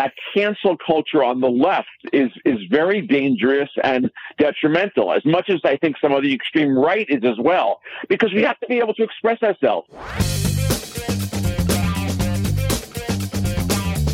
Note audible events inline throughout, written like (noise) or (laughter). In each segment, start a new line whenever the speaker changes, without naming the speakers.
that cancel culture on the left is is very dangerous and detrimental. As much as I think some of the extreme right is as well, because we have to be able to express ourselves.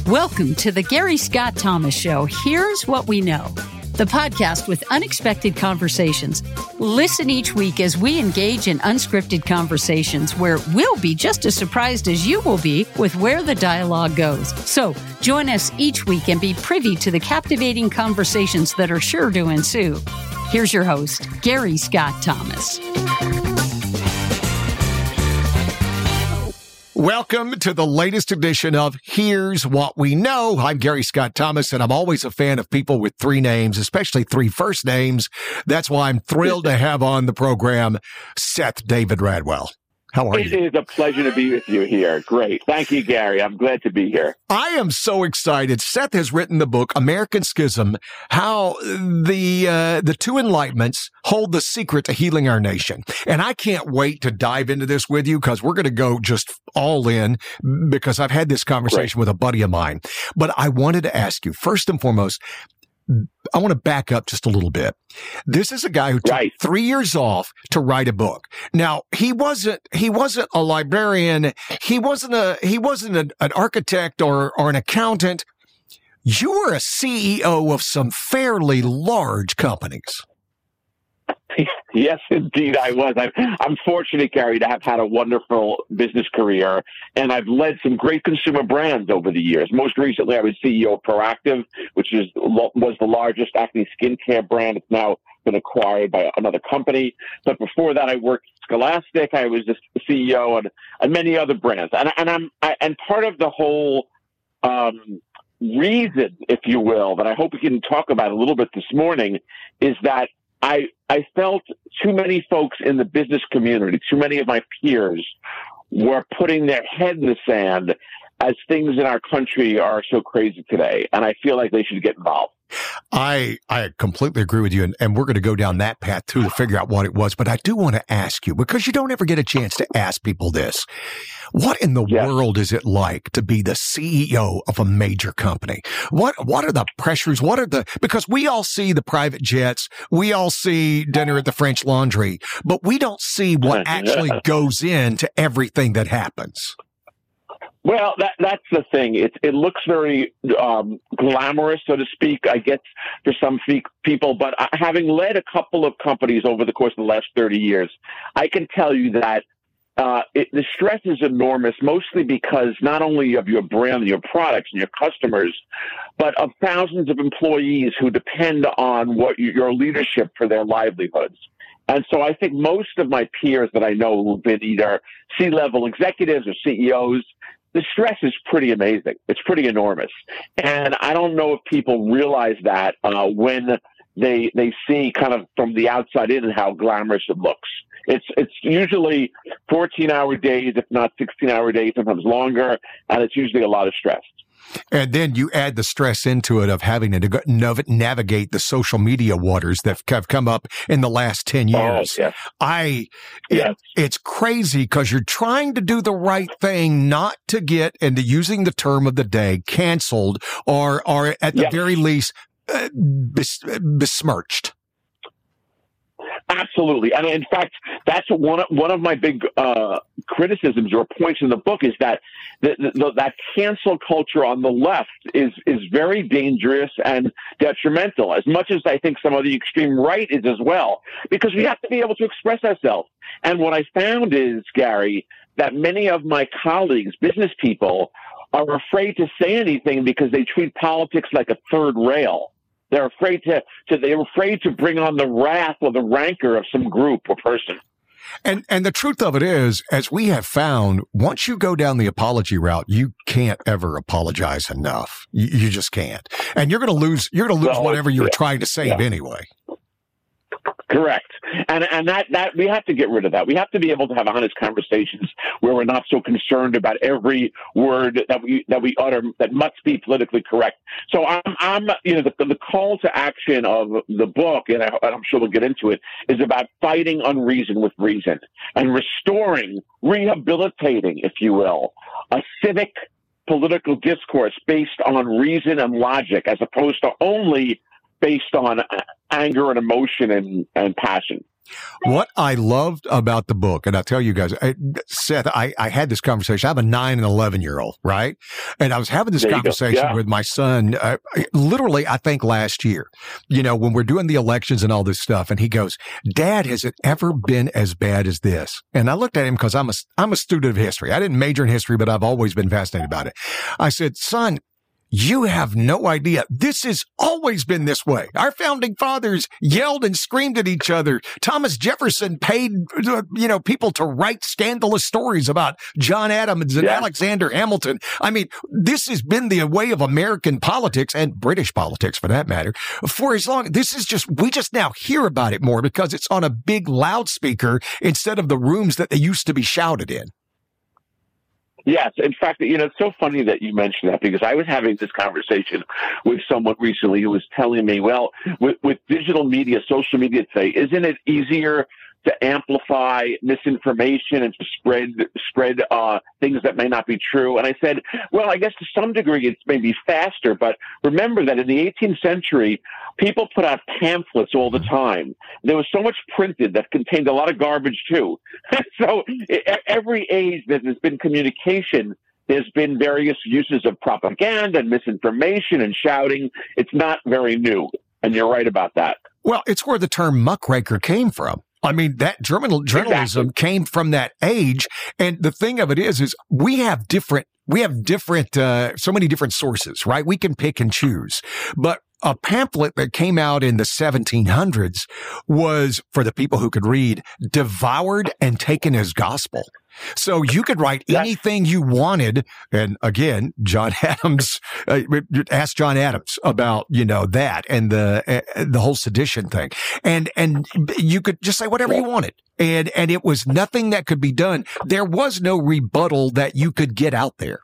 Welcome to the Gary Scott Thomas Show. Here's what we know the podcast with unexpected conversations. Listen each week as we engage in unscripted conversations where we'll be just as surprised as you will be with where the dialogue goes. So join us each week and be privy to the captivating conversations that are sure to ensue. Here's your host, Gary Scott Thomas.
Welcome to the latest edition of Here's What We Know. I'm Gary Scott Thomas, and I'm always a fan of people with three names, especially three first names. That's why I'm thrilled to (laughs) have on the program Seth David Radwell. How are
it
you?
It is a pleasure to be with you here. Great. Thank you, Gary. I'm glad to be here.
I am so excited. Seth has written the book American Schism: How the uh, the two enlightenments hold the secret to healing our nation. And I can't wait to dive into this with you because we're going to go just all in because I've had this conversation Great. with a buddy of mine. But I wanted to ask you first and foremost, I want to back up just a little bit. This is a guy who took right. three years off to write a book. Now he wasn't he wasn't a librarian. He wasn't a he wasn't a, an architect or or an accountant. You were a CEO of some fairly large companies. (laughs)
yes, indeed, I was. I'm, I'm fortunate, Gary, to have had a wonderful business career, and I've led some great consumer brands over the years. Most recently, I was CEO of Proactiv, which is was the largest acne skincare brand. It's now been acquired by another company. But before that, I worked Scholastic. I was the CEO and, and many other brands. And, and I'm I, and part of the whole um, reason, if you will, that I hope we can talk about a little bit this morning is that I I felt too many folks in the business community, too many of my peers were putting their head in the sand as things in our country are so crazy today. And I feel like they should get involved.
I I completely agree with you, and, and we're going to go down that path too to figure out what it was. But I do want to ask you because you don't ever get a chance to ask people this: What in the world is it like to be the CEO of a major company? What what are the pressures? What are the because we all see the private jets, we all see dinner at the French Laundry, but we don't see what (laughs) actually goes into everything that happens.
Well, that that's the thing. It it looks very um, glamorous, so to speak. I guess for some people, but having led a couple of companies over the course of the last thirty years, I can tell you that uh, it, the stress is enormous. Mostly because not only of your brand, and your products, and your customers, but of thousands of employees who depend on what your leadership for their livelihoods. And so I think most of my peers that I know who've been either C level executives or CEOs the stress is pretty amazing. It's pretty enormous, and I don't know if people realize that uh, when they they see kind of from the outside in how glamorous it looks. It's it's usually 14 hour days, if not 16 hour days, sometimes longer, and it's usually a lot of stress.
And then you add the stress into it of having to navigate the social media waters that have come up in the last 10 years.
Oh, yes.
I, yes. It, it's crazy because you're trying to do the right thing, not to get into using the term of the day canceled or, or at the yes. very least, uh, bes- besmirched.
Absolutely, and in fact, that's one of, one of my big uh, criticisms or points in the book is that the, the, that cancel culture on the left is is very dangerous and detrimental. As much as I think some of the extreme right is as well, because we have to be able to express ourselves. And what I found is, Gary, that many of my colleagues, business people, are afraid to say anything because they treat politics like a third rail. They're afraid to, to they're afraid to bring on the wrath or the rancor of some group or person.
And and the truth of it is, as we have found, once you go down the apology route, you can't ever apologize enough. You, you just can't, and you're going to lose. You're going to lose well, whatever you're yeah. trying to save yeah. anyway.
Correct. And and that, that we have to get rid of that. We have to be able to have honest conversations where we're not so concerned about every word that we that we utter that must be politically correct. So I'm I'm you know the, the call to action of the book, and, I, and I'm sure we'll get into it, is about fighting unreason with reason and restoring, rehabilitating, if you will, a civic political discourse based on reason and logic as opposed to only based on anger and emotion and, and passion.
What I loved about the book, and I'll tell you guys, I, Seth, I, I had this conversation. I have a nine and 11 year old, right? And I was having this conversation yeah. with my son, uh, literally, I think last year, you know, when we're doing the elections and all this stuff. And he goes, dad, has it ever been as bad as this? And I looked at him because I'm a, I'm a student of history. I didn't major in history, but I've always been fascinated about it. I said, son, you have no idea. This has always been this way. Our founding fathers yelled and screamed at each other. Thomas Jefferson paid, you know, people to write scandalous stories about John Adams and yeah. Alexander Hamilton. I mean, this has been the way of American politics and British politics for that matter for as long. This is just, we just now hear about it more because it's on a big loudspeaker instead of the rooms that they used to be shouted in.
Yes. In fact, you know, it's so funny that you mentioned that because I was having this conversation with someone recently who was telling me, well, with, with digital media, social media today, isn't it easier to amplify misinformation and to spread spread uh, things that may not be true. And I said, well, I guess to some degree it's maybe faster, but remember that in the 18th century, people put out pamphlets all the time. There was so much printed that contained a lot of garbage too. (laughs) so every age that there's been communication, there's been various uses of propaganda and misinformation and shouting. It's not very new. And you're right about that.
Well, it's where the term muckraker came from. I mean, that German journalism exactly. came from that age. And the thing of it is, is we have different, we have different, uh, so many different sources, right? We can pick and choose, but a pamphlet that came out in the 1700s was for the people who could read devoured and taken as gospel. So you could write anything you wanted. And again, John (laughs) Adams, uh, ask John Adams about, you know, that and the, uh, the whole sedition thing. And, and you could just say whatever you wanted. And, and it was nothing that could be done. There was no rebuttal that you could get out there.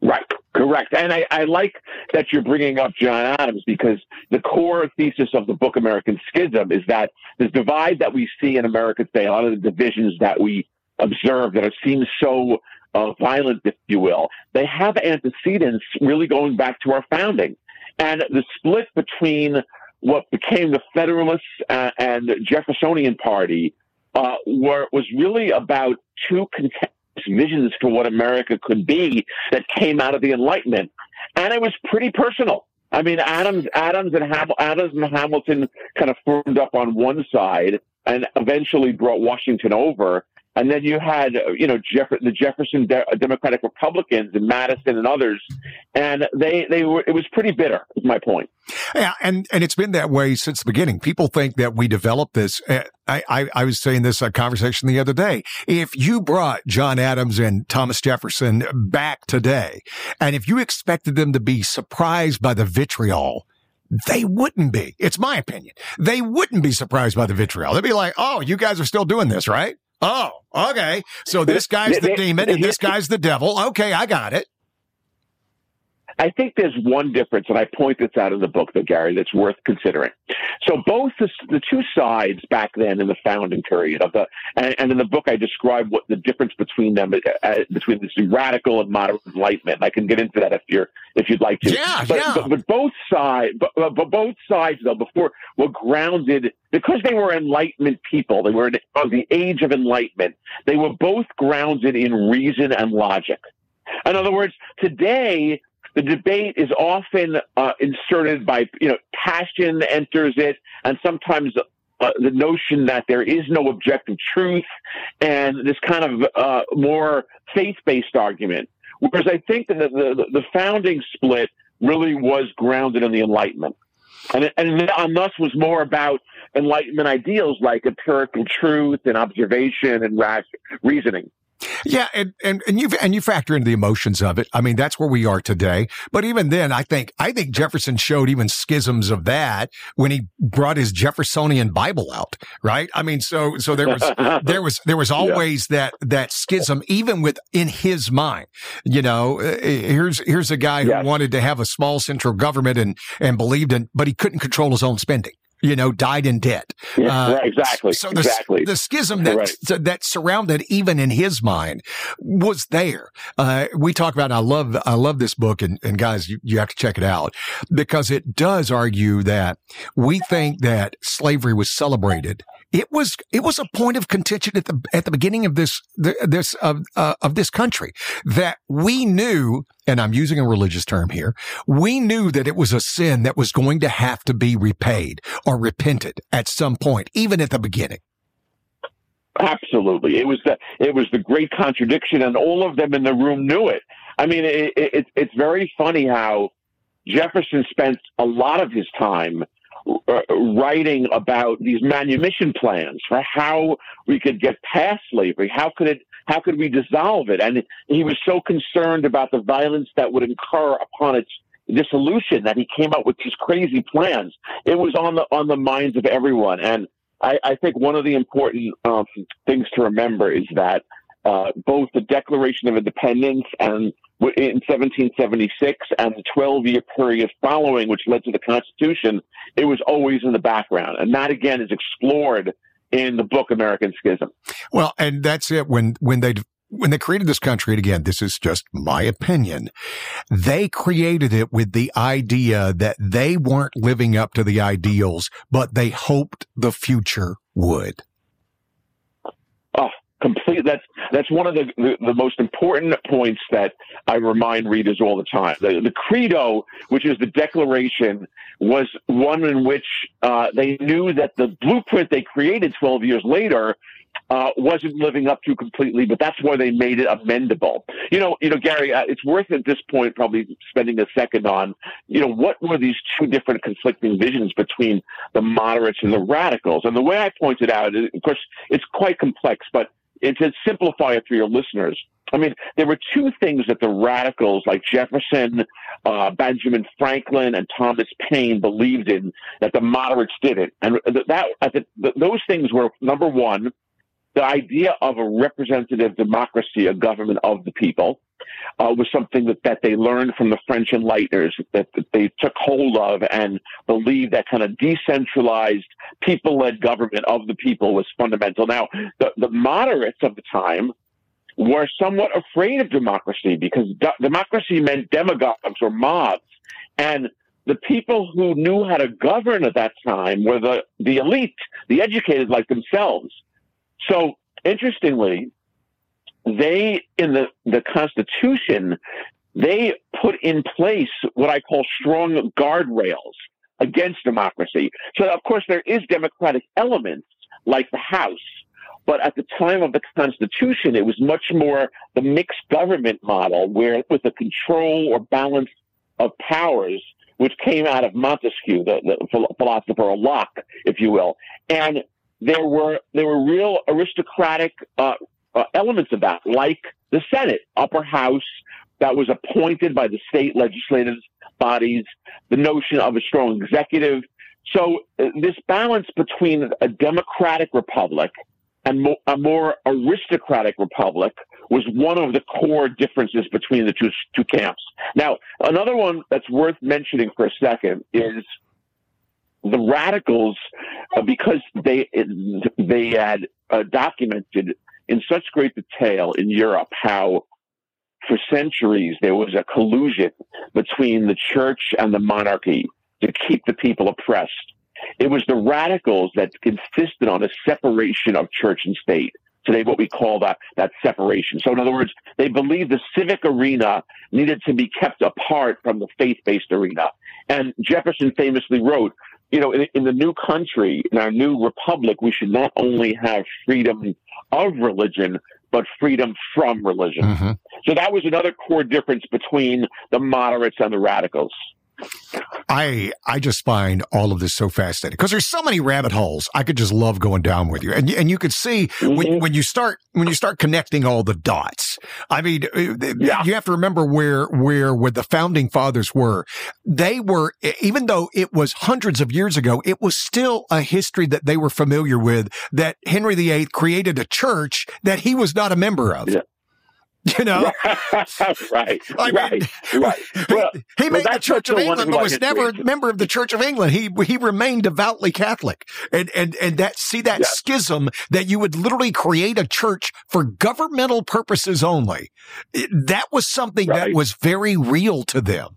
Right. Correct. And I, I, like that you're bringing up John Adams because the core thesis of the book American Schism is that the divide that we see in America today, a lot of the divisions that we observe that have seemed so uh, violent, if you will, they have antecedents really going back to our founding. And the split between what became the Federalists uh, and Jeffersonian Party uh, were, was really about two visions for what America could be that came out of the Enlightenment, and it was pretty personal. I mean, Adams, Adams and Ham- Adams and Hamilton kind of formed up on one side, and eventually brought Washington over. And then you had, uh, you know, Jeff- the Jefferson De- uh, Democratic Republicans and Madison and others, and they they were. It was pretty bitter. Is my point.
Yeah, and and it's been that way since the beginning. People think that we developed this. Uh, I I, I was saying this a conversation the other day. If you brought John Adams and Thomas Jefferson back today, and if you expected them to be surprised by the vitriol they wouldn't be. It's my opinion. They wouldn't be surprised by the vitriol. They'd be like, "Oh, you guys are still doing this, right?" Oh, okay. So (laughs) this guy's the demon and this guy's the devil. Okay, I got it.
I think there's one difference, and I point this out in the book, though, Gary, that's worth considering. So both the, the two sides back then in the founding period of the, and, and in the book I describe what the difference between them, uh, uh between this radical and moderate enlightenment. I can get into that if you're if you'd like to.
Yeah,
but,
yeah.
But, but both sides, but, but both sides though, before were grounded because they were Enlightenment people. They were of the age of Enlightenment. They were both grounded in reason and logic. In other words, today the debate is often uh, inserted by, you know, passion enters it, and sometimes uh, the notion that there is no objective truth and this kind of uh, more faith-based argument. Whereas I think that the, the, the, founding split really was grounded in the Enlightenment. And, and, and thus was more about Enlightenment ideals like empirical truth and observation and rash, reasoning.
Yeah, and, and and you and you factor into the emotions of it. I mean, that's where we are today. But even then, I think I think Jefferson showed even schisms of that when he brought his Jeffersonian Bible out, right? I mean, so so there was (laughs) there was there was always yeah. that that schism even within his mind. You know, uh, here's here's a guy who wanted to have a small central government and and believed in, but he couldn't control his own spending you know, died in debt.
Yeah, uh, right, exactly.
So the,
exactly.
the schism that, right. that surrounded even in his mind was there. Uh, we talk about, I love, I love this book and, and guys, you, you have to check it out because it does argue that we think that slavery was celebrated it was it was a point of contention at the at the beginning of this this of uh, of this country that we knew and I'm using a religious term here we knew that it was a sin that was going to have to be repaid or repented at some point even at the beginning.
Absolutely. It was the it was the great contradiction and all of them in the room knew it. I mean it, it, it's very funny how jefferson spent a lot of his time writing about these manumission plans for how we could get past slavery. How could it? How could we dissolve it? And he was so concerned about the violence that would incur upon its dissolution that he came up with these crazy plans. It was on the on the minds of everyone, and I, I think one of the important um, things to remember is that uh, both the Declaration of Independence and in 1776 and the 12 year period following, which led to the Constitution, it was always in the background. And that again is explored in the book American Schism.
Well, and that's it. When, when they, when they created this country, and again, this is just my opinion, they created it with the idea that they weren't living up to the ideals, but they hoped the future would.
Complete. That's that's one of the, the, the most important points that I remind readers all the time. The, the credo, which is the declaration, was one in which uh, they knew that the blueprint they created 12 years later uh, wasn't living up to completely, but that's why they made it amendable. You know, you know, Gary, uh, it's worth at this point probably spending a second on, you know, what were these two different conflicting visions between the moderates and the radicals? And the way I pointed out, of course, it's quite complex, but and to simplify it for your listeners, I mean, there were two things that the radicals like Jefferson, uh, Benjamin Franklin, and Thomas Paine believed in that the moderates didn't. And that, those things were number one, the idea of a representative democracy, a government of the people, uh, was something that, that they learned from the French enlighteners that, that they took hold of and believed that kind of decentralized, people led government of the people was fundamental. Now, the, the moderates of the time were somewhat afraid of democracy because de- democracy meant demagogues or mobs. And the people who knew how to govern at that time were the, the elite, the educated like themselves. So interestingly, they in the, the Constitution, they put in place what I call strong guardrails against democracy. So of course there is democratic elements like the House, but at the time of the Constitution, it was much more the mixed government model where with the control or balance of powers, which came out of Montesquieu, the, the philosopher Locke, if you will. And there were there were real aristocratic uh, uh, elements of that, like the Senate, upper house that was appointed by the state legislative bodies, the notion of a strong executive. So uh, this balance between a democratic republic and mo- a more aristocratic republic was one of the core differences between the two two camps. Now, another one that's worth mentioning for a second is the radicals, uh, because they they had uh, documented in such great detail in Europe how for centuries there was a collusion between the church and the monarchy to keep the people oppressed. It was the radicals that insisted on a separation of church and state. Today, what we call that, that separation. So, in other words, they believed the civic arena needed to be kept apart from the faith based arena. And Jefferson famously wrote, you know, in, in, the new country, in our new republic, we should not only have freedom of religion, but freedom from religion. Mm-hmm. So that was another core difference between the moderates and the radicals.
I I just find all of this so fascinating because there's so many rabbit holes I could just love going down with you, and and you could see mm-hmm. when when you start when you start connecting all the dots. I mean, uh, yeah. you have to remember where where where the founding fathers were. They were even though it was hundreds of years ago, it was still a history that they were familiar with. That Henry VIII created a church that he was not a member of.
Yeah. (laughs)
You know, (laughs)
right? (laughs) I right, mean, right.
Well, he, made well, the Church of England, but was never a member of the Church of England. He he remained devoutly Catholic, and and and that see that yes. schism that you would literally create a church for governmental purposes only. That was something right. that was very real to them.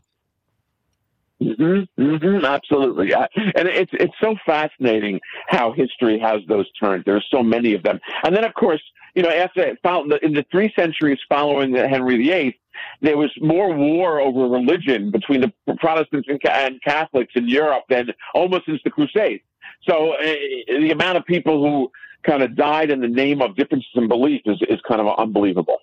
Mm-hmm, mm-hmm, absolutely, yeah. and it's it's so fascinating how history has those turns. There's so many of them, and then of course, you know, after in the three centuries following Henry VIII, there was more war over religion between the Protestants and Catholics in Europe than almost since the Crusades. So uh, the amount of people who kind of died in the name of differences in belief is, is kind of unbelievable.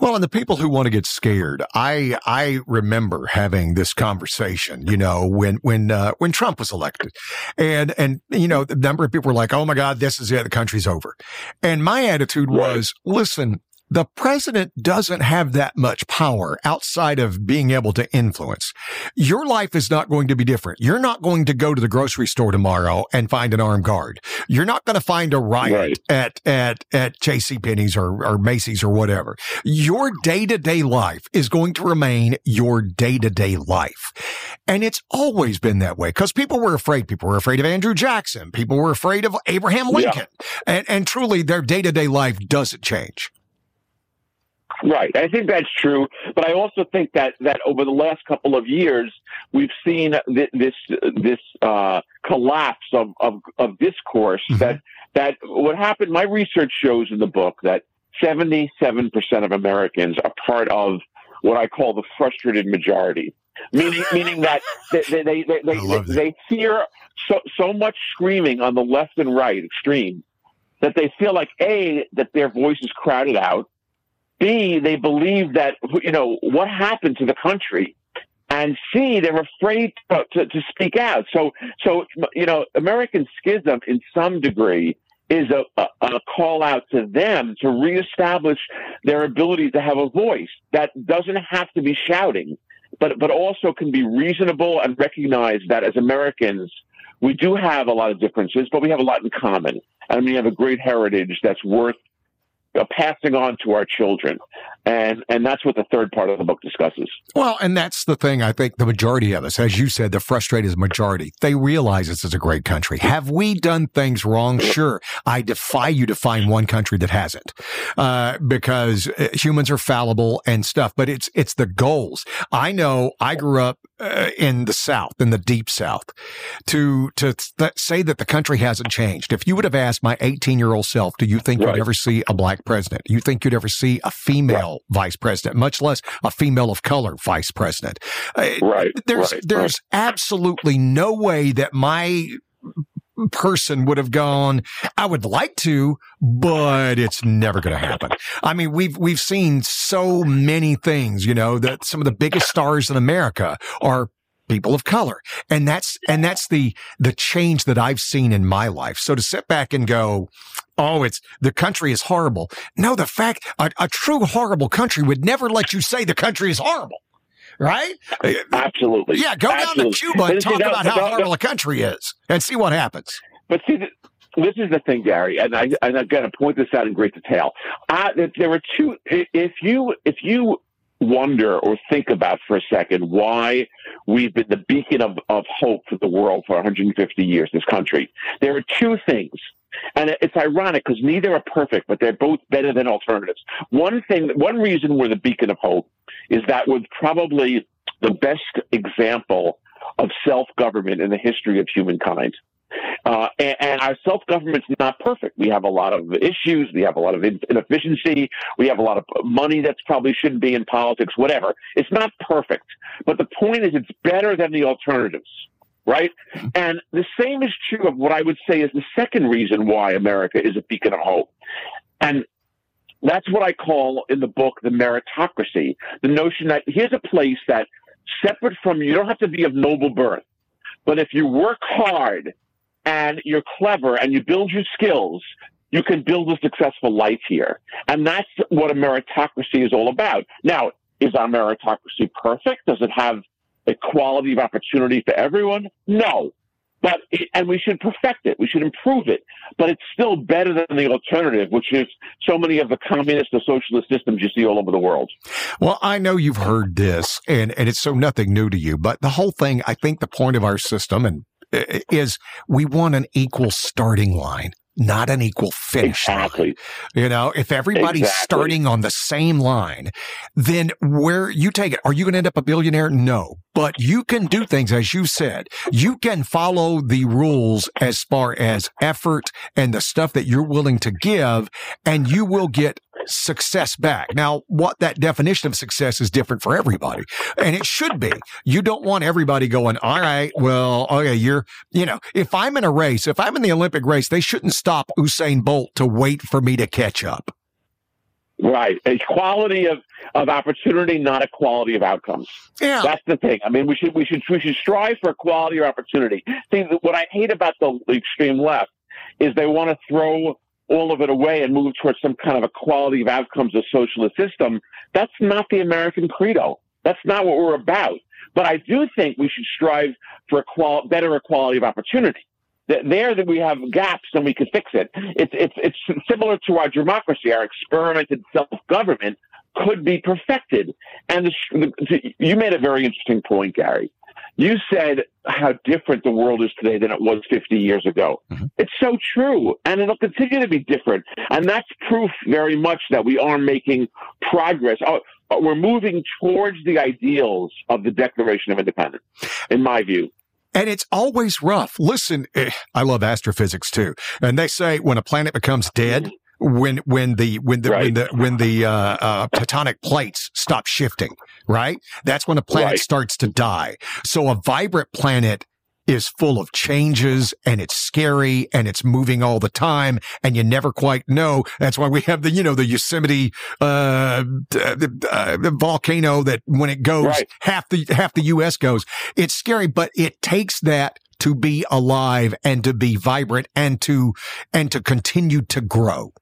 Well, and the people who want to get scared, I I remember having this conversation, you know, when when uh, when Trump was elected, and and you know, the number of people were like, "Oh my God, this is it, the country's over," and my attitude was, "Listen, the president doesn't have that much power outside of being able to influence. Your life is not going to be different. You're not going to go to the grocery store tomorrow and find an armed guard. You're not going to find a riot right. at, at, at J.C. Penney's or, or Macy's or whatever. Your day to day life is going to remain your day to day life. And it's always been that way because people were afraid. People were afraid of Andrew Jackson. People were afraid of Abraham Lincoln. Yeah. And, and truly their day to day life doesn't change.
Right. I think that's true. But I also think that, that over the last couple of years, we've seen th- this, this, uh, collapse of, of, of discourse mm-hmm. that, that what happened, my research shows in the book that 77% of Americans are part of what I call the frustrated majority. Meaning, meaning that they, they, they, they, they, they hear so, so much screaming on the left and right extreme that they feel like A, that their voice is crowded out B, they believe that, you know, what happened to the country? And C, they're afraid to, to, to speak out. So, so, you know, American schism in some degree is a, a, a, call out to them to reestablish their ability to have a voice that doesn't have to be shouting, but, but also can be reasonable and recognize that as Americans, we do have a lot of differences, but we have a lot in common. And we have a great heritage that's worth passing on to our children. And, and that's what the third part of the book discusses.
Well, and that's the thing. I think the majority of us, as you said, the frustrated majority, they realize this is a great country. Have we done things wrong? Sure. I defy you to find one country that hasn't, uh, because uh, humans are fallible and stuff, but it's, it's the goals. I know I grew up uh, in the South, in the deep South, to, to th- say that the country hasn't changed. If you would have asked my 18 year old self, do you think right. you'd ever see a black president? You think you'd ever see a female right. vice president, much less a female of color vice president?
Uh, right.
There's
right.
there's absolutely no way that my person would have gone, I would like to, but it's never going to happen. I mean, we've, we've seen so many things, you know, that some of the biggest stars in America are people of color. And that's, and that's the, the change that I've seen in my life. So to sit back and go, Oh, it's the country is horrible. No, the fact a, a true horrible country would never let you say the country is horrible. Right?
Absolutely.
Yeah. Go Absolutely. down to Cuba and talk about how horrible a country is and see what happens.
But see, this is the thing, Gary, and I and I'm going to point this out in great detail. Uh, there are two. If you if you wonder or think about for a second why we've been the beacon of, of hope for the world for 150 years, this country. There are two things. And it's ironic because neither are perfect, but they're both better than alternatives. One thing, one reason we're the beacon of hope is that we're probably the best example of self-government in the history of humankind. Uh, and, and, our self government's not perfect. We have a lot of issues. We have a lot of inefficiency. We have a lot of money that's probably shouldn't be in politics, whatever. It's not perfect. But the point is, it's better than the alternatives, right? And the same is true of what I would say is the second reason why America is a beacon of hope. And that's what I call in the book the meritocracy the notion that here's a place that separate from you don't have to be of noble birth, but if you work hard and you're clever and you build your skills, you can build a successful life here. And that's what a meritocracy is all about. Now, is our meritocracy perfect? Does it have equality of opportunity for everyone? No. but and we should perfect it. We should improve it. But it's still better than the alternative, which is so many of the communist or socialist systems you see all over the world.
Well, I know you've heard this, and and it's so nothing new to you. But the whole thing, I think, the point of our system and is we want an equal starting line not an equal finish
exactly.
line. You know, if everybody's exactly. starting on the same line, then where you take it, are you going to end up a billionaire? No, but you can do things as you said. You can follow the rules as far as effort and the stuff that you're willing to give, and you will get success back. Now, what that definition of success is different for everybody. And it should be. You don't want everybody going, all right, well, okay, you're, you know, if I'm in a race, if I'm in the Olympic race, they shouldn't stop Usain Bolt to wait for me to catch up.
Right. Equality of, of opportunity, not equality of outcomes.
Yeah.
That's the thing. I mean, we should, we should, we should strive for equality or opportunity. See, what I hate about the extreme left is they want to throw all of it away and move towards some kind of equality of outcomes of socialist system. That's not the American credo. That's not what we're about. But I do think we should strive for equal, better equality of opportunity. There that we have gaps and we can fix it. It's, it's, it's similar to our democracy, our experimented self-government could be perfected. And the, the, you made a very interesting point, Gary. You said how different the world is today than it was 50 years ago. Mm-hmm. It's so true. And it'll continue to be different. And that's proof very much that we are making progress. Oh, we're moving towards the ideals of the Declaration of Independence, in my view.
And it's always rough. Listen, eh, I love astrophysics too. And they say when a planet becomes dead, mm-hmm when when the when the right. when the when the uh, uh, tectonic plates stop shifting, right? That's when a planet right. starts to die. So a vibrant planet is full of changes and it's scary and it's moving all the time and you never quite know. That's why we have the, you know, the Yosemite, uh, uh, volcano that when it goes, right. half the, half the U.S. goes. It's scary, but it takes that to be alive and to be vibrant and to, and to continue to grow.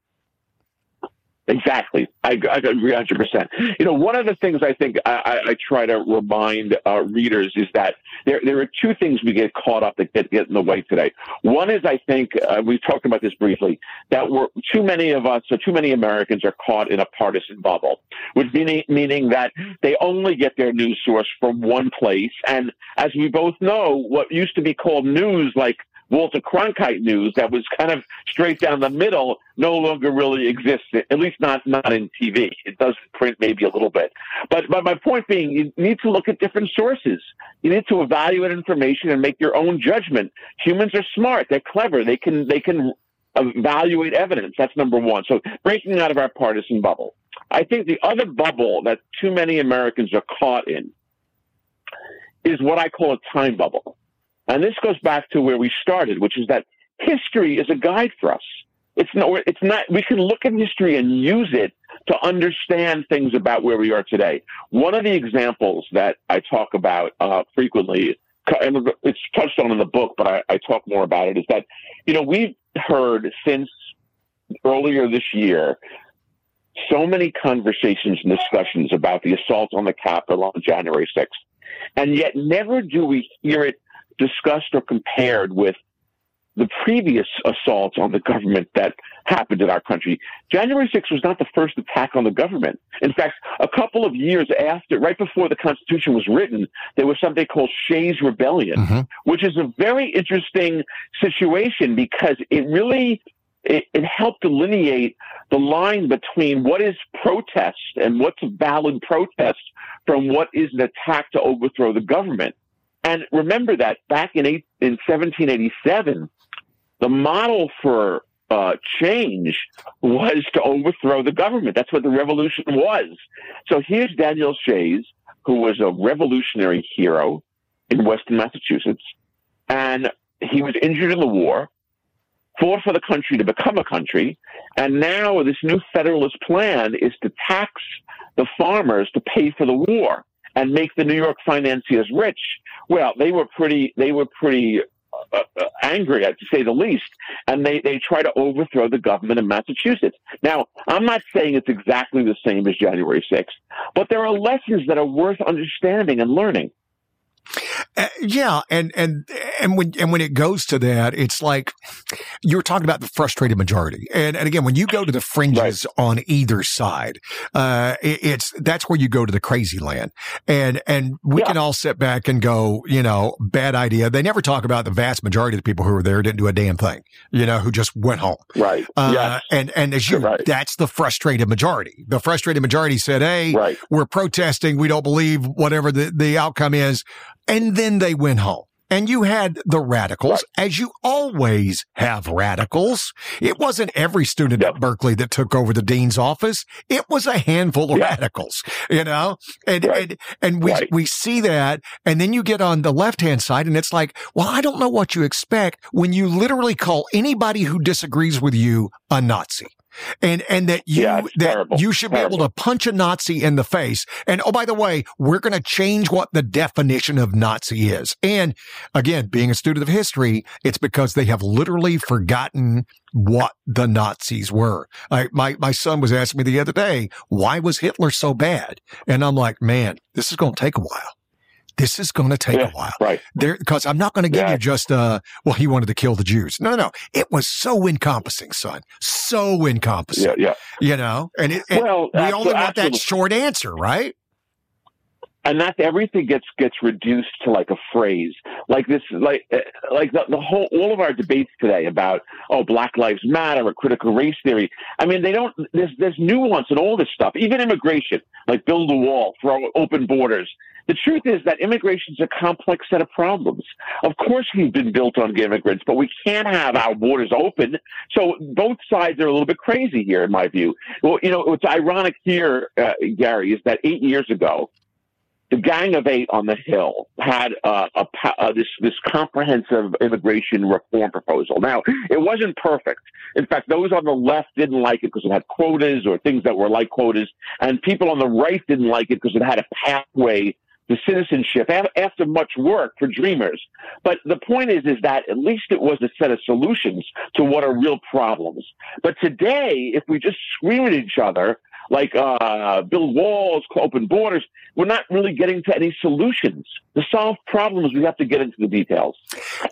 Exactly. I, I agree 100%. You know, one of the things I think I, I try to remind uh, readers is that there, there are two things we get caught up that get, get in the way today. One is, I think, uh, we've talked about this briefly, that we're, too many of us, or too many Americans are caught in a partisan bubble, which meaning, meaning that they only get their news source from one place. And as we both know, what used to be called news, like Walter Cronkite news that was kind of straight down the middle no longer really exists, at least not, not in TV. It does print maybe a little bit. But, but my point being, you need to look at different sources. You need to evaluate information and make your own judgment. Humans are smart. They're clever. They can, they can evaluate evidence. That's number one. So breaking out of our partisan bubble. I think the other bubble that too many Americans are caught in is what I call a time bubble. And this goes back to where we started, which is that history is a guide for us. It's not, it's not, we can look at history and use it to understand things about where we are today. One of the examples that I talk about uh, frequently, and it's touched on in the book, but I, I talk more about it, is that, you know, we've heard since earlier this year so many conversations and discussions about the assault on the Capitol on January 6th. And yet never do we hear it discussed or compared with the previous assaults on the government that happened in our country. January 6th was not the first attack on the government. In fact, a couple of years after, right before the Constitution was written, there was something called Shays Rebellion, mm-hmm. which is a very interesting situation because it really it, it, helped delineate the line between what is protest and what's a valid protest from what is an attack to overthrow the government. And remember that back in, eight, in 1787, the model for uh, change was to overthrow the government. That's what the revolution was. So here's Daniel Shays, who was a revolutionary hero in Western Massachusetts, and he was injured in the war, fought for the country to become a country, and now this new federalist plan is to tax the farmers to pay for the war and make the New York financiers rich. Well, they were pretty, they were pretty uh, uh, angry, to say the least, and they, they try to overthrow the government in Massachusetts. Now, I'm not saying it's exactly the same as January 6th, but there are lessons that are worth understanding and learning.
Uh, yeah, and and and when and when it goes to that, it's like you were talking about the frustrated majority. And and again, when you go to the fringes right. on either side, uh, it, it's that's where you go to the crazy land. And and we yeah. can all sit back and go, you know, bad idea. They never talk about the vast majority of the people who were there didn't do a damn thing, you know, who just went home.
Right.
Uh, yes. And and as you, right. that's the frustrated majority. The frustrated majority said, "Hey, right. we're protesting. We don't believe whatever the the outcome is," and then they went home. And you had the radicals, as you always have radicals. It wasn't every student yep. at Berkeley that took over the dean's office. It was a handful of radicals, you know, and, right. and, and we, right. we see that. And then you get on the left hand side and it's like, well, I don't know what you expect when you literally call anybody who disagrees with you a Nazi and and that you yeah, that terrible. you should terrible. be able to punch a Nazi in the face. And oh, by the way, we're going to change what the definition of Nazi is. And again, being a student of history, it's because they have literally forgotten what the Nazis were. I, my my son was asking me the other day, why was Hitler so bad? And I'm like, man, this is going to take a while this is going to take yeah, a while.
Right.
There, because I'm not going to give yeah. you just, uh, well, he wanted to kill the Jews. No, no, no. It was so encompassing, son. So encompassing.
Yeah. yeah.
You know, and, it, and well, we only want that short answer, right?
And that's everything gets gets reduced to like a phrase like this like uh, like the, the whole all of our debates today about oh black lives matter or critical race theory i mean they don't there's there's nuance in all this stuff even immigration like build a wall throw open borders the truth is that immigration is a complex set of problems. Of course, we've been built on immigrants, but we can't have our borders open. So both sides are a little bit crazy here, in my view. Well, you know, what's ironic here, uh, Gary, is that eight years ago, the Gang of Eight on the Hill had uh, a, this this comprehensive immigration reform proposal. Now, it wasn't perfect. In fact, those on the left didn't like it because it had quotas or things that were like quotas, and people on the right didn't like it because it had a pathway to citizenship after much work for dreamers. But the point is, is that at least it was a set of solutions to what are real problems. But today, if we just scream at each other like uh, build walls, open borders. We're not really getting to any solutions. To solve problems, we have to get into the details.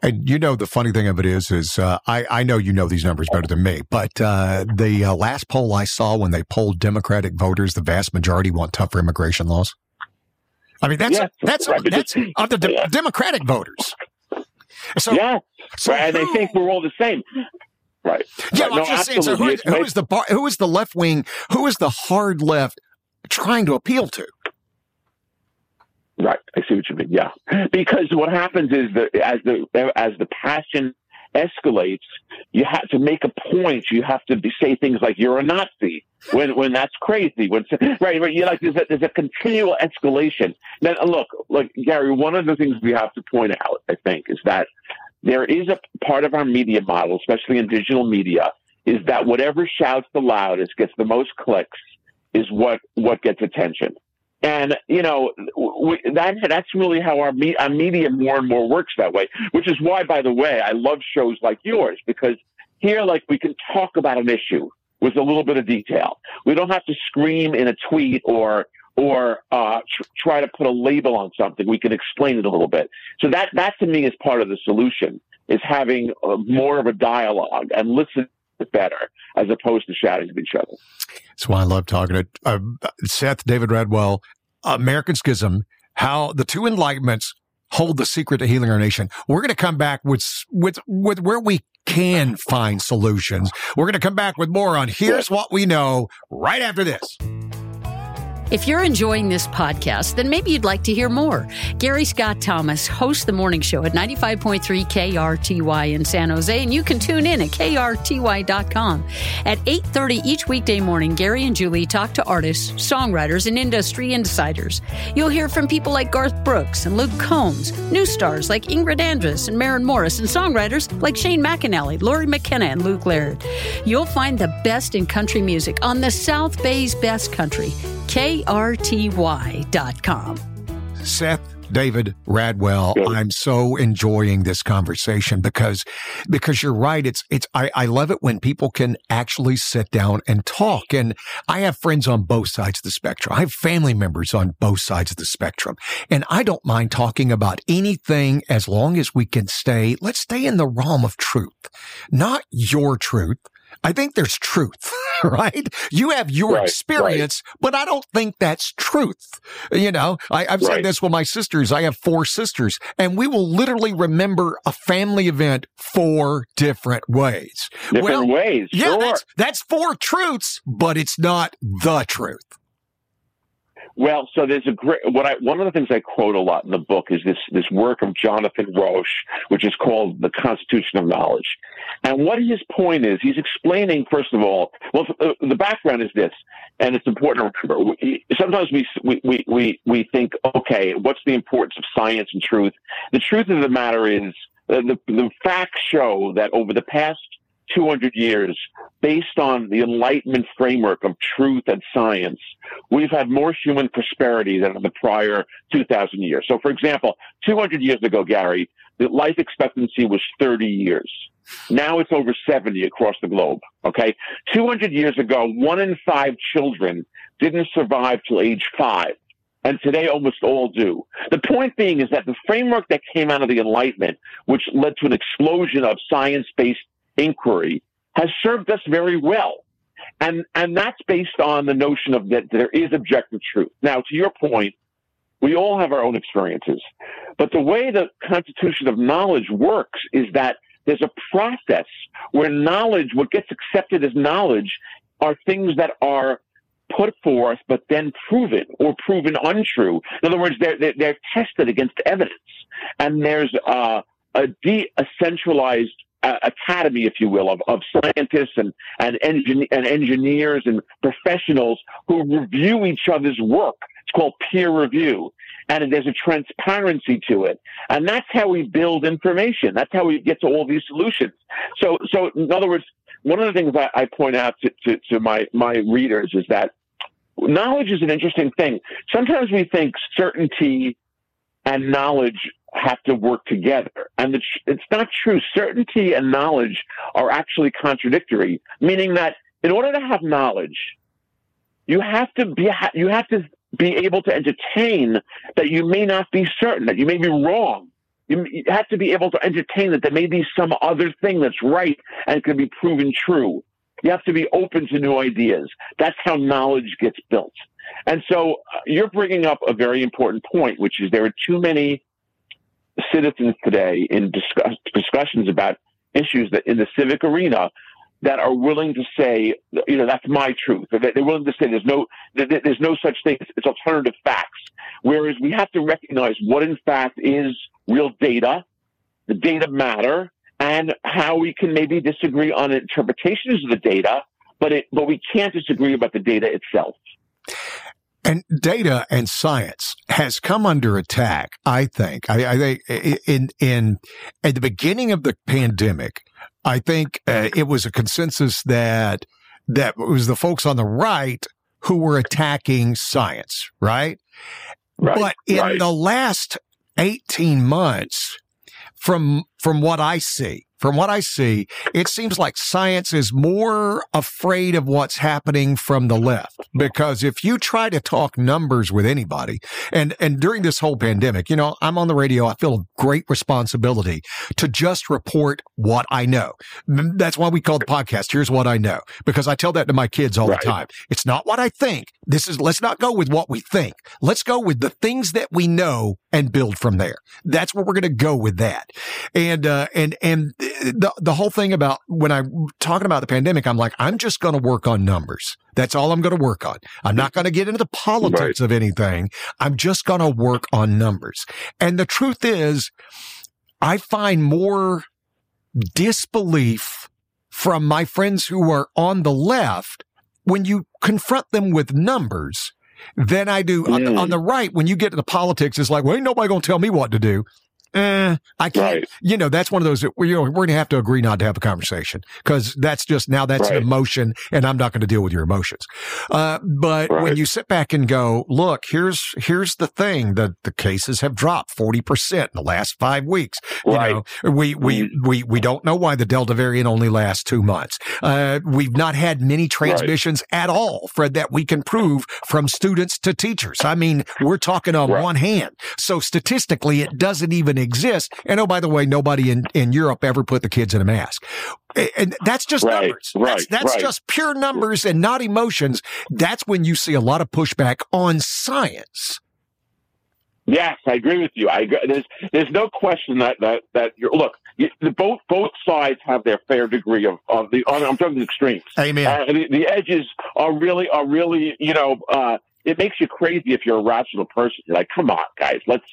And you know, the funny thing of it is, is uh, I, I know you know these numbers better than me, but uh, the uh, last poll I saw when they polled Democratic voters, the vast majority want tougher immigration laws. I mean, that's yes, that's right. that's of the de- Democratic voters.
So, yeah, so and they think we're all the same. Right.
Yeah, right. I'm no, just saying. So who, who is the who is the left wing? Who is the hard left trying to appeal to?
Right. I see what you mean. Yeah, because what happens is that as the as the passion escalates, you have to make a point. You have to be, say things like "you're a Nazi" when when that's crazy. When right, right, you like there's a, there's a continual escalation. Then look, look, Gary. One of the things we have to point out, I think, is that there is a part of our media model, especially in digital media, is that whatever shouts the loudest, gets the most clicks, is what what gets attention. And you know we, that that's really how our, me, our media more and more works that way. Which is why, by the way, I love shows like yours because here, like, we can talk about an issue with a little bit of detail. We don't have to scream in a tweet or or uh, tr- try to put a label on something. We can explain it a little bit. So that that to me is part of the solution is having a, more of a dialogue and listen better as opposed to shouting at each other.
That's why I love talking to uh, Seth David Radwell, American Schism, how the two enlightenments hold the secret to healing our nation. We're going to come back with with with where we can find solutions. We're going to come back with more on here's what we know right after this.
If you're enjoying this podcast, then maybe you'd like to hear more. Gary Scott Thomas hosts the morning show at 95.3 KRTY in San Jose, and you can tune in at krty.com. At 8.30 each weekday morning, Gary and Julie talk to artists, songwriters, and industry insiders. You'll hear from people like Garth Brooks and Luke Combs, new stars like Ingrid Andress and Maren Morris, and songwriters like Shane McAnally, Lori McKenna, and Luke Laird. You'll find the best in country music on the South Bay's best country krty.com.
Seth David Radwell, I'm so enjoying this conversation because because you're right. It's it's I, I love it when people can actually sit down and talk. And I have friends on both sides of the spectrum. I have family members on both sides of the spectrum. And I don't mind talking about anything as long as we can stay, let's stay in the realm of truth, not your truth. I think there's truth, (laughs) right? You have your
Right,
experience, but I don't think that's truth. You know, I, I've said
Right.
this with my sisters. I have four sisters, and we will literally remember a family event four different ways.
Different
well,
ways.
yeah,
sure.
that's that's four truths, but it's not the truth.
Well, so there's a great what I one of the things I quote a lot in the book is this this work of Jonathan Rauch, which is called The Constitution of Knowledge. And what his point is, he's explaining first of all, well, uh, the background is this, and it's important to remember. We, sometimes we, we we we think, okay, what's the importance of science and truth? The truth of the matter is, uh, the the facts show that over the past 200 years, based on the Enlightenment framework of truth and science, we've had more human prosperity than in the prior 2,000 years. So, for example, 200 years ago, Gary, the life expectancy was 30 years. Now it's over 70 across the globe. Okay. 200 years ago, one in five children didn't survive till age five. And today almost all do. The point being is that the framework that came out of the Enlightenment, which led to an explosion of science-based inquiry, has served us very well. And, and that's based on the notion of that there is objective truth. Now, to your point, we all have our own experiences. But the way the constitution of knowledge works is that there's a process where knowledge, what gets accepted as knowledge, are things that are put forth but then proven or proven untrue. In other words, they're, they're, they're tested against evidence. And there's uh, a de-centralized uh, academy, if you will, of, of scientists and, and, engin- and engineers and professionals who review each other's work. It's called peer review. And there's a transparency to it. And that's how we build information. That's how we get to all these solutions. So, so in other words, one of the things I, I point out to, to, to my, my readers is that knowledge is an interesting thing. Sometimes we think certainty and knowledge have to work together. And it's, not true. Certainty and knowledge are actually contradictory, meaning that in order to have knowledge, you have to be, you have to be able to entertain that you may not be certain, that you may be wrong. You, you have to be able to entertain that there may be some other thing that's right and can be proven true. You have to be open to new ideas. That's how knowledge gets built. And so uh, you're bringing up a very important point, which is there are too many citizens today in discuss, discussions about issues that in the civic arena that are willing to say, you know, that's my truth. They're willing to say there's no, there's no such thing as alternative facts. Whereas we have to recognize what in fact is real data, the data matter, and how we can maybe disagree on interpretations of the data, but it, but we can't disagree about the data itself.
And data and science has come under attack. I think. I, I think in in at the beginning of the pandemic, I think uh, it was a consensus that that it was the folks on the right who were attacking science, right?
Right.
But in
right.
the last eighteen months, from from what I see, from what I see, it seems like science is more afraid of what's happening from the left. Because if you try to talk numbers with anybody, and, and during this whole pandemic, you know, I'm on the radio. I feel a great responsibility to just report what I know. That's why we call the podcast. Here's what I know. Because I tell that to my kids all
Right.
the time. It's not what I think. This is, let's not go with what we think. Let's go with the things that we know and build from there. That's where we're going to go with that. And, uh, and, and the, the whole thing about when I'm talking about the pandemic, I'm like, I'm just going to work on numbers. That's all I'm going to work on. I'm not going to get into the politics of anything. I'm just going to work on numbers. And the truth is, I find more disbelief from my friends who are on the left when you confront them with numbers than I do on, the,
Mm.
on the right. When you get to the politics, it's like, well, ain't nobody going to tell me what to do. Eh, I can't. Right. You know, that's one of those. You know, we're going to have to agree not to have a conversation because that's just now that's right. an emotion, and I'm not going to deal with your emotions. Uh, but right. when you sit back and go, look, here's here's the thing: that the cases have dropped forty percent in the last five weeks. You know, we we mm-hmm. we we don't know why the Delta variant only lasts two months. Uh, we've not had many transmissions at all, Fred, that we can prove from students to teachers. I mean, we're talking on one hand. So statistically, it doesn't even exist. And oh, by the way, nobody in, in Europe ever put the kids in a mask. And that's just right, numbers. Right, that's, that's right. just pure numbers and not emotions. That's when you see a lot of pushback on science.
Yes, I agree with you. I there's there's no question that that that you're look. You, the, both both sides have their fair degree of of the. I'm talking the extremes.
Amen.
Uh, the, the edges are really are really you know. Uh, it makes you crazy if you're a rational person. You're like, come on, guys, let's.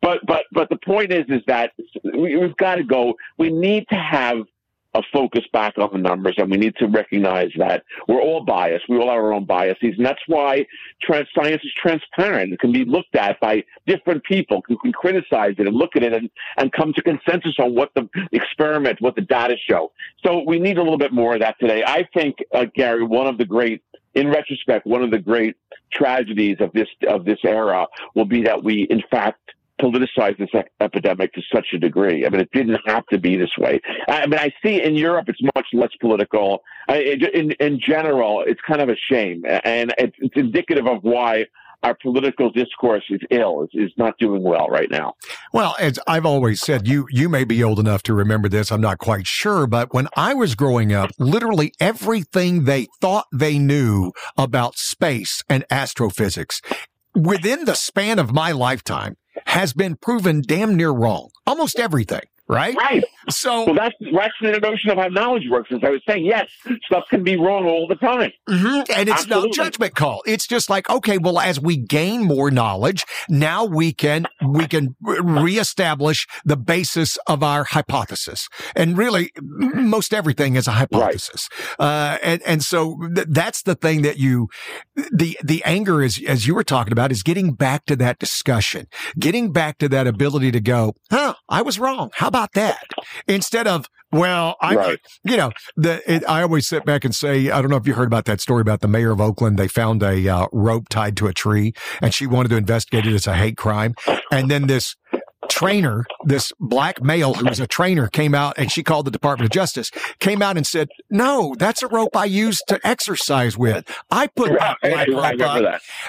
but but but the point is, is that we, we've got to go. We need to have a focus back on the numbers, and we need to recognize that we're all biased. We all have our own biases, and that's why trans- science is transparent. It can be looked at by different people who can criticize it and look at it and, and come to consensus on what the experiment, what the data show. So we need a little bit more of that today. I think, uh, Gary, one of the great in retrospect, one of the great tragedies of this of this era will be that we, in fact, politicize this epidemic to such a degree. I mean, it didn't have to be this way. I mean, I see in Europe it's much less political. in in general, it's kind of a shame, and it's, it's indicative of why our political discourse is ill, is, is not doing well right now.
Well, as I've always said, you you may be old enough to remember this. I'm not quite sure, but when I was growing up, literally everything they thought they knew about space and astrophysics within the span of my lifetime has been proven damn near wrong. Almost everything right?
Right. So, well, that's that's the notion of how knowledge works. As I was saying, yes, stuff can be wrong all the time,
mm-hmm. and it's Absolutely. no judgment call. It's just like, okay, well, as we gain more knowledge, now we can we can reestablish the basis of our hypothesis, and really, most everything is a hypothesis. Right. Uh, and and so th- that's the thing that you, the the anger is as you were talking about is getting back to that discussion, getting back to that ability to go, huh, I was wrong. How about about that? Instead of, well, I, right. you know, the, it, I always sit back and say, I don't know if you heard about that story about the mayor of Oakland. They found a uh, rope tied to a tree and she wanted to investigate it as a hate crime. And then this trainer, this black male who was a trainer came out and she called the Department of Justice, came out and said, no, that's a rope I use to exercise with. I put that black rope on.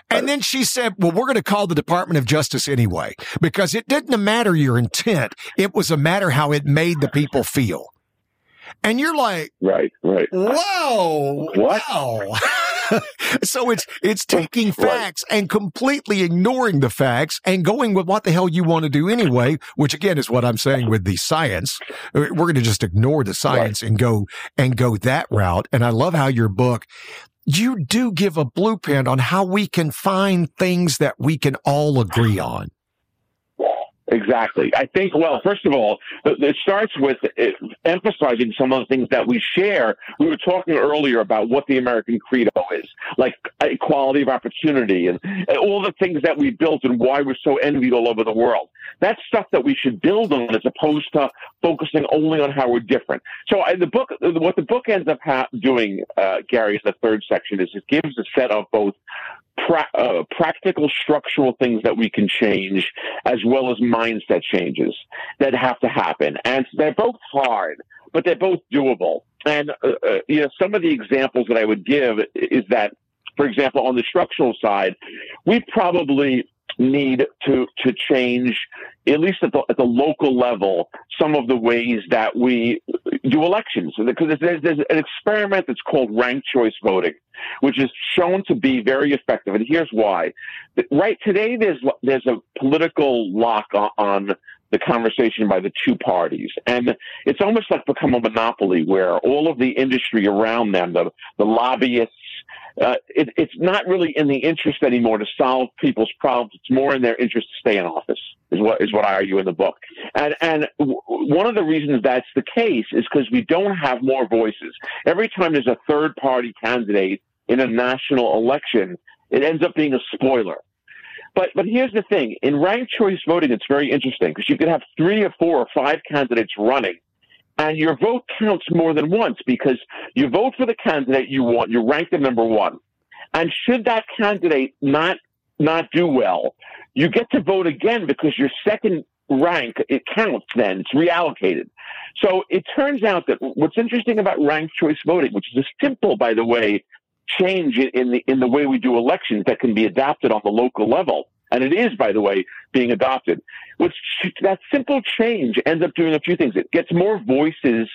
And then she said, well, we're going to call the Department of Justice anyway, because it didn't matter your intent. It was a matter how it made the people feel. And you're like,
right, right.
Whoa. What? Wow. (laughs) (laughs) so it's it's taking (laughs) facts right. and completely ignoring the facts and going with what the hell you want to do anyway, which again is what I'm saying with the science. Uh, we're going to just ignore the science right. and go and go that route. And I love how your book you do give a blueprint on how we can find things that we can all agree on.
Exactly. I think, well, first of all, it starts with eh, emphasizing some of the things that we share. We were talking earlier about what the American credo is, like eh, equality of opportunity and eh, all the things that we built and why we're so envied all over the world. That's stuff that we should build on as opposed to focusing only on how we're different. So the book, what the book ends up ha- doing, uh, Gary, in the third section is it gives a set of both pra- uh, practical structural things that we can change as well as mindset changes that have to happen. And they're both hard, but they're both doable. And, uh, uh, you know, some of the examples that I would give is that, for example, on the structural side, we probably need to to change at least at the, at the local level some of the ways that we do elections because there's, there's an experiment that's called ranked choice voting which is shown to be very effective and here's why right today there's there's a political lock on, on the conversation by the two parties. And it's almost like become a monopoly where all of the industry around them, the, the lobbyists, uh, it, it's not really in the interest anymore to solve people's problems. It's more in their interest to stay in office. Is what is what I argue in the book. And and w- one of the reasons that's the case is because we don't have more voices. Every time there's a third party candidate in a national election, it ends up being a spoiler. But but here's the thing: in ranked choice voting, it's very interesting because you could have three or four or five candidates running, and your vote counts more than once because you vote for the candidate you want. You rank them number one, and should that candidate not not do well, you get to vote again because your second rank it counts. Then it's reallocated. So it turns out that what's interesting about ranked choice voting, which is a simple, by the way, change in the in the way we do elections that can be adapted on the local level. And it is, by the way, being adopted. Which that simple change ends up doing a few things. It gets more voices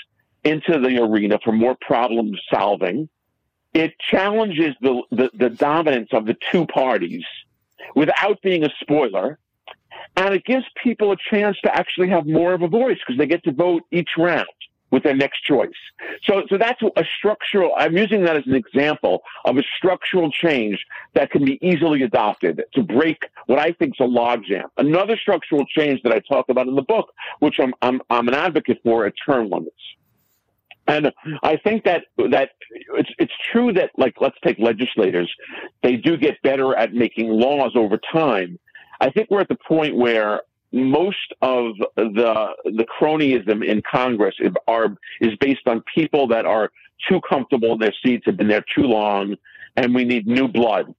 into the arena for more problem solving. It challenges the, the, the dominance of the two parties without being a spoiler. And it gives people a chance to actually have more of a voice because they get to vote each round with their next choice. So, so that's a structural, I'm using that as an example of a structural change that can be easily adopted to break what I think is a logjam. Another structural change that I talk about in the book, which I'm, I'm, I'm an advocate for, are term limits. And I think that that it's it's true that like let's take legislators, they do get better at making laws over time. I think we're at the point where most of the the cronyism in Congress are is based on people that are too comfortable in their seats, have been there too long, and we need new blood.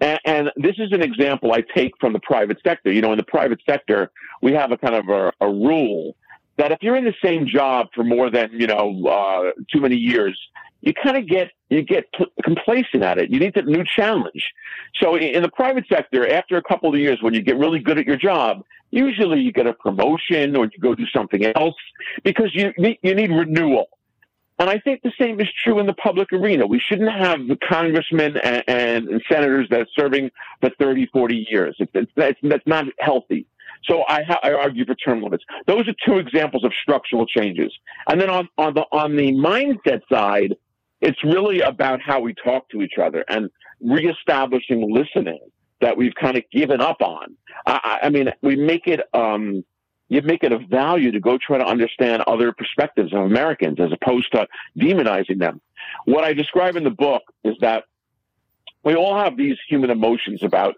And, and, this is an example I take from the private sector. You know, in the private sector, we have a kind of a, a rule that if you're in the same job for more than you know uh, too many years, you kind of get you get complacent at it. You need a new challenge. So in the private sector, after a couple of years, when you get really good at your job, usually you get a promotion or you go do something else because you need, you need renewal. And I think the same is true in the public arena. We shouldn't have the congressmen and, and, and senators that are serving for 30, 40 years. It's, that's, not healthy. So I, I argue for term limits. Those are two examples of structural changes. And then on, on the on the mindset side, it's really about how we talk to each other and reestablishing listening that we've kind of given up on. I, I mean, we make it, um, you make it a value to go try to understand other perspectives of Americans as opposed to demonizing them. What I describe in the book is that we all have these human emotions about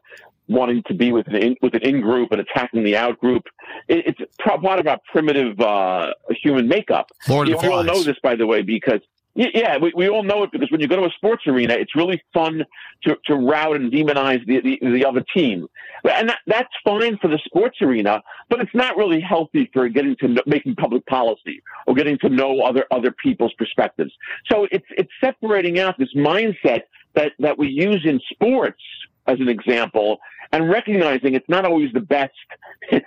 wanting to be with an in, with an in group and attacking the out group. It, it's part of our primitive uh, human makeup.
Lord
you all know this, by the way, because yeah, we, we all know it because when you go to a sports arena, it's really fun to, to rout and demonize the, the, the other team. And that, that's fine for the sports arena, but it's not really healthy for getting to know, making public policy or getting to know other, other people's perspectives. So it's, it's separating out this mindset that, that we use in sports as an example and recognizing it's not always the best (laughs) in,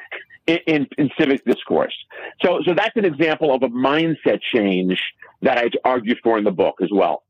in, in civic discourse. So, so that's an example of a mindset change that I argue for in the book as well.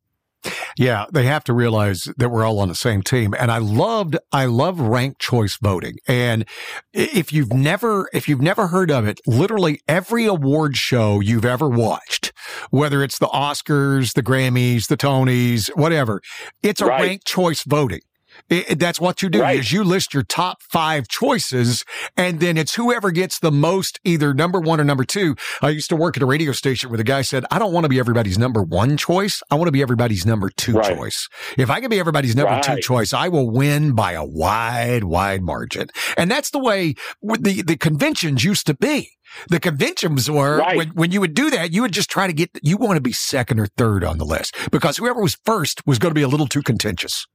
Yeah, they have to realize that we're all on the same team. And I loved, I love ranked choice voting. And if you've never, if you've never heard of it, literally every award show you've ever watched, whether it's the Oscars, the Grammys, the Tonys, whatever, it's a right. ranked choice voting. It, that's what you do right. is you list your top five choices and then it's whoever gets the most either number one or number two. I used to work at a radio station where the guy said, I don't want to be everybody's number one choice. I want to be everybody's number two right. choice. If I can be everybody's number right. two choice, I will win by a wide, wide margin. And that's the way the, the conventions used to be. The conventions were right. when, when you would do that, you would just try to get, you want to be second or third on the list because whoever was first was going to be a little too contentious.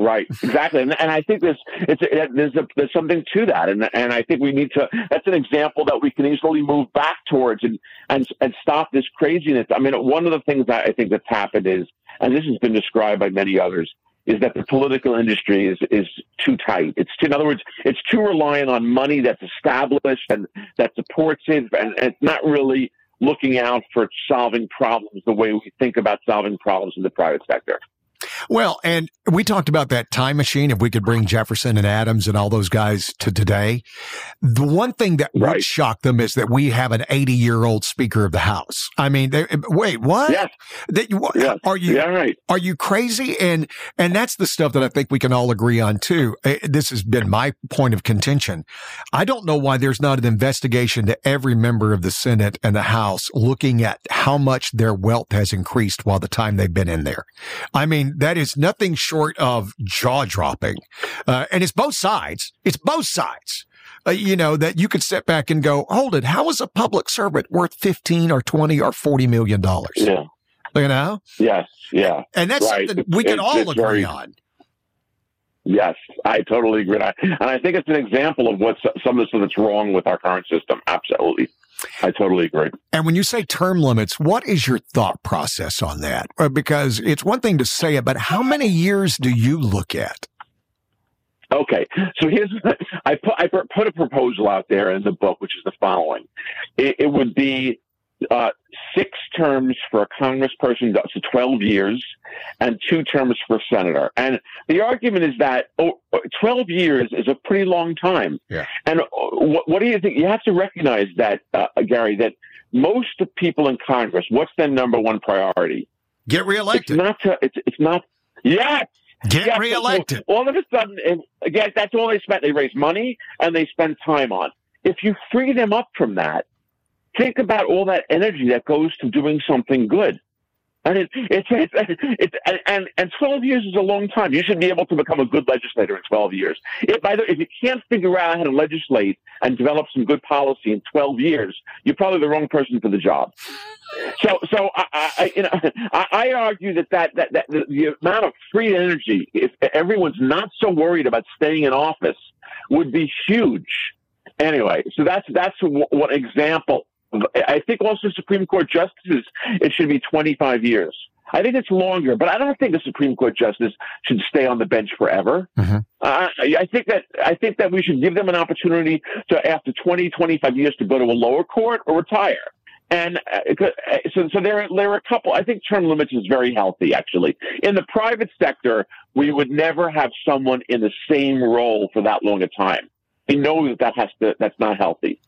Right, exactly, and, and I think there's it's there's a, there's something to that, and and I think we need to. That's an example that we can easily move back towards and and and stop this craziness. I mean, one of the things that I think that's happened is, and this has been described by many others, is that the political industry is is too tight. It's too, in other words, it's too reliant on money that's established and that supports it, and, and it's not really looking out for solving problems the way we think about solving problems in the private sector.
Well, and we talked about that time machine. If we could bring Jefferson and Adams and all those guys to today, the one thing that right. would shock them is that we have an 80 year old Speaker of the House. I mean, wait, what?
Yes.
That you, yes. Are you,
yeah, right.
are you crazy? And, and that's the stuff that I think we can all agree on too. Eh, this has been my point of contention. I don't know why there's not an investigation to every member of the Senate and the House looking at how much their wealth has increased while the time they've been in there. I mean, that that is nothing short of jaw dropping. Uh, and it's both sides. It's both sides. Uh, you know, that you could sit back and go, hold it. How is a public servant worth 15 or 20 or 40 million dollars?
Yeah.
You know?
Yes. Yeah.
And that's
Right.
something we can
It's-
all
it's
agree
very-
on.
Yes, I totally agree. And I, and I think it's an example of what some of the stuff that's wrong with our current system. Absolutely. I totally agree.
And when you say term limits, what is your thought process on that? Uh, Because it's one thing to say it, but how many years do you look at?
Okay, so here's (laughs) I put I put a proposal out there in the book, which is the following: it, it would be uh, six terms for a congressperson, to twelve years, and two terms for a senator. And the argument is that oh, 12 years is a pretty long time.
Yeah.
And uh, what, what do you think? You have to recognize that, uh, Gary, that most of people in Congress, what's their number one priority?
Get
It's
reelected.
not to. It's it's not. Yes.
Get
Yeah, so
reelected.
all of a sudden, and again, that's all they spend. They raise money and they spend time on. If you free them up from that, think about all that energy that goes to doing something good. And it, it's, and, and 12 years is a long time. You should be able to become a good legislator in 12 years. If, by the, if you can't figure out how to legislate and develop some good policy in 12 years, you're probably the wrong person for the job. So, so I, I you know, (laughs) I, I argue that that, that, that the, the amount of free energy, if everyone's not so worried about staying in office, would be huge. Anyway, so that's that's one example. I think also Supreme Court justices it should be 25 years. I think it's longer, but I don't think a Supreme Court justice should stay on the bench forever.
Mhm.
Uh, I think that I think that we should give them an opportunity to, after 20, 25 years, to go to a lower court or retire. And uh, uh, so, so there, there are a couple. I think term limits is very healthy, actually. In the private sector, we would never have someone in the same role for that long a time. We know that that has to. That's not healthy.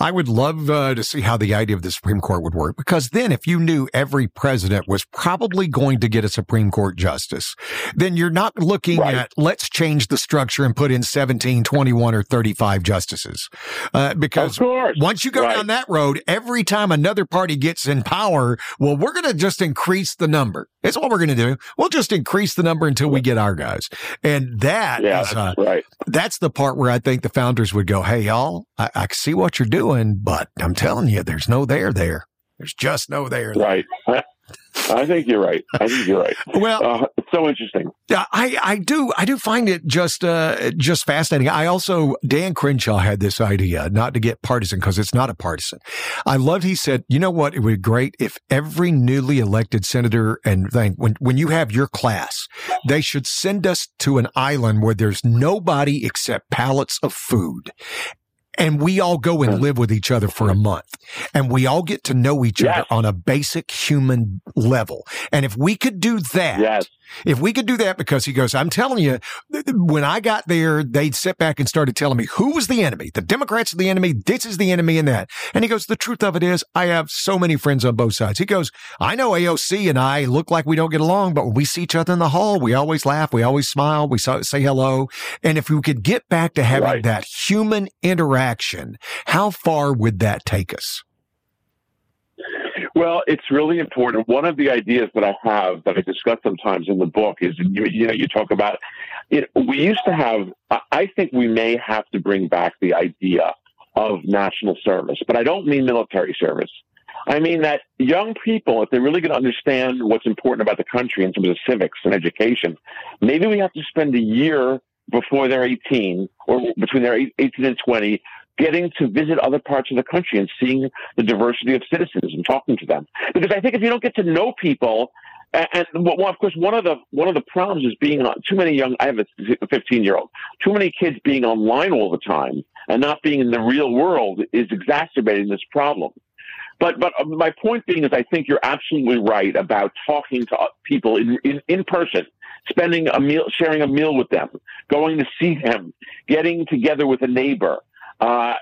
I would love uh, to see how the idea of the Supreme Court would work because then if you knew every president was probably going to get a Supreme Court justice, then you're not looking
Right.
at let's change the structure and put in 17, 21 or 35 justices. Uh, because once you go
Right.
down that road, every time another party gets in power, well, we're going to just increase the number. That's what we're going to do. We'll just increase the number until we get our guys. And that
Yeah,
is, uh,
that's right.
that's the part where I think the founders would go, Hey, y'all, I, I see what you're doing, but I'm telling you, there's no there there. There's just no there. there.
Right. I, I think you're right. I think you're right. (laughs)
Well,
Uh, it's so interesting.
Yeah, I, I do, I do find it just, uh, just fascinating. I also, Dan Crenshaw had this idea, not to get partisan because it's not a partisan. I loved, he said, you know what? It would be great if every newly elected senator and thing, when, when you have your class, they should send us to an island where there's nobody except pallets of food. And we all go and hmm. live with each other for a month and we all get to know each
Yes.
other on a basic human level. And if we could do that,
Yes.
If we could do that, because he goes, I'm telling you, when I got there, they'd sit back and started telling me who was the enemy. The Democrats are the enemy. This is the enemy and that. And he goes, the truth of it is I have so many friends on both sides. He goes, I know AOC and I look like we don't get along, but when we see each other in the hall, we always laugh. We always smile. We say hello. And if we could get back to having
Right.
that human interaction, how far would that take us?
Well, it's really important. One of the ideas that I have that I discuss sometimes in the book is, you, you know, you talk about it. We used to have, I- think we may have to bring back the idea of national service, but I don't mean military service. I mean that young people, if they're really going to understand what's important about the country in terms of civics and education, maybe we have to spend a year before they're 18 or between their 18 and 20 getting to visit other parts of the country and seeing the diversity of citizens and talking to them. Because I think if you don't get to know people, and, and well, of course, one of the one of the problems is being on too many young. I have a 15 year old. Too many kids being online all the time and not being in the real world is exacerbating this problem. But but uh, my point being is, I think you're absolutely right about talking to uh, people in in, in person, spending a meal, sharing a meal with them, going to see them, getting together with a neighbor. Uh,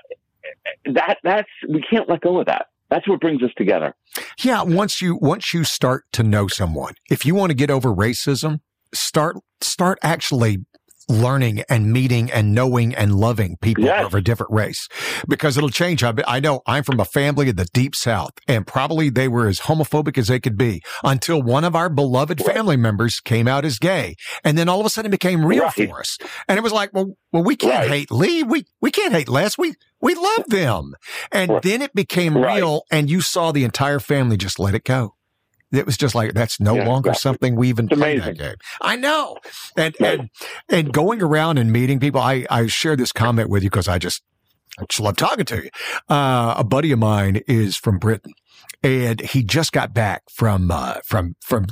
that that's we can't let go of that. That's what brings us together.
Yeah, once you once you start to know someone, if you want to get over racism, start start actually learning and meeting and knowing and loving people
Yes.
of a different race because it'll change. I, I know I'm from a family in the deep south and probably they were as homophobic as they could be until one of our beloved family members came out as gay. And then all of a sudden it became real
Right.
for us. And it was like, well, well, we can't
Right.
hate Lee. We, we can't hate Les. We, we love them. And
Right.
then it became real and you saw the entire family just let it go. It was just like that's no
Yeah,
longer
exactly.
something we even
It's
played that game. I know, and and and going around and meeting people. I I share this comment with you because I just I just love talking to you. Uh, a buddy of mine is from Britain, and he just got back from uh, from from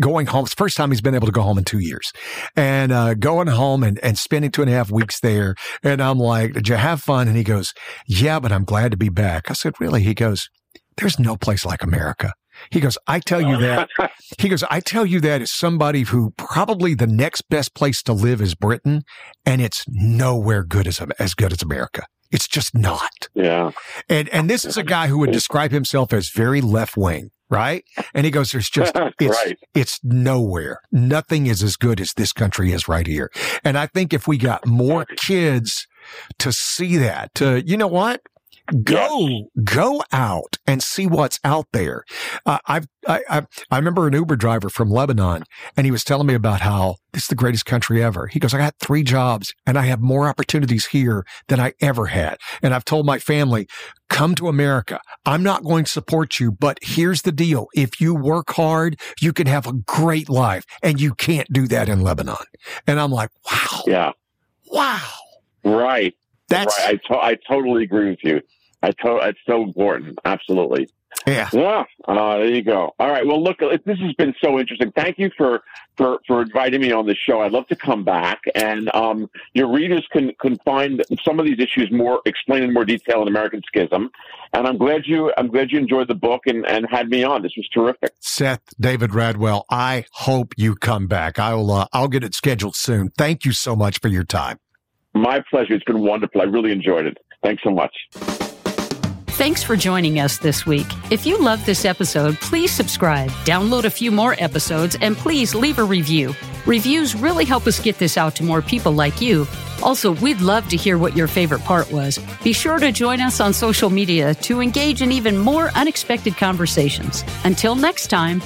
going home. It's the first time he's been able to go home in two years, and uh, going home and and spending two and a half weeks there. And I'm like, "Did you have fun?" And he goes, "Yeah, but I'm glad to be back." I said, "Really?" He goes, "There's no place like America." He goes, I tell you that. (laughs) He goes, I tell you that as somebody who probably the next best place to live is Britain, and it's nowhere good as as good as America. It's just not.
yeah.
And and this is a guy who would describe himself as very left wing, right? And he goes, There's just (laughs) it's
right.
it's nowhere. Nothing is as good as this country is right here. And I think if we got more kids to see that, to you know what? Go, go out and see what's out there. Uh, I've, I, I, I remember an Uber driver from Lebanon and he was telling me about how this is the greatest country ever. He goes, I got three jobs and I have more opportunities here than I ever had. And I've told my family, come to America. I'm not going to support you, but here's the deal. If you work hard, you can have a great life and you can't do that in Lebanon. And I'm like, wow,
Yeah.
wow.
Right.
That's,
right. I, to- I totally agree with you. I to- it's so important. Absolutely.
yeah.
Yeah. Uh, there you go. All right. Well, look, this has been so interesting. Thank you for, for, for inviting me on the show. I'd love to come back and, um, your readers can, can find some of these issues more explained in more detail in American Schism. And I'm glad you, I'm glad you enjoyed the book and, and had me on. This was terrific.
Seth David Radwell, I hope you come back. I'll, uh, I'll get it scheduled soon. Thank you so much for your time.
My pleasure. It's been wonderful. I really enjoyed it. Thanks so much.
Thanks for joining us this week. If you love this episode, please subscribe, download a few more episodes, and please leave a review. Reviews really help us get this out to more people like you. Also, we'd love to hear what your favorite part was. Be sure to join us on social media to engage in even more unexpected conversations. Until next time.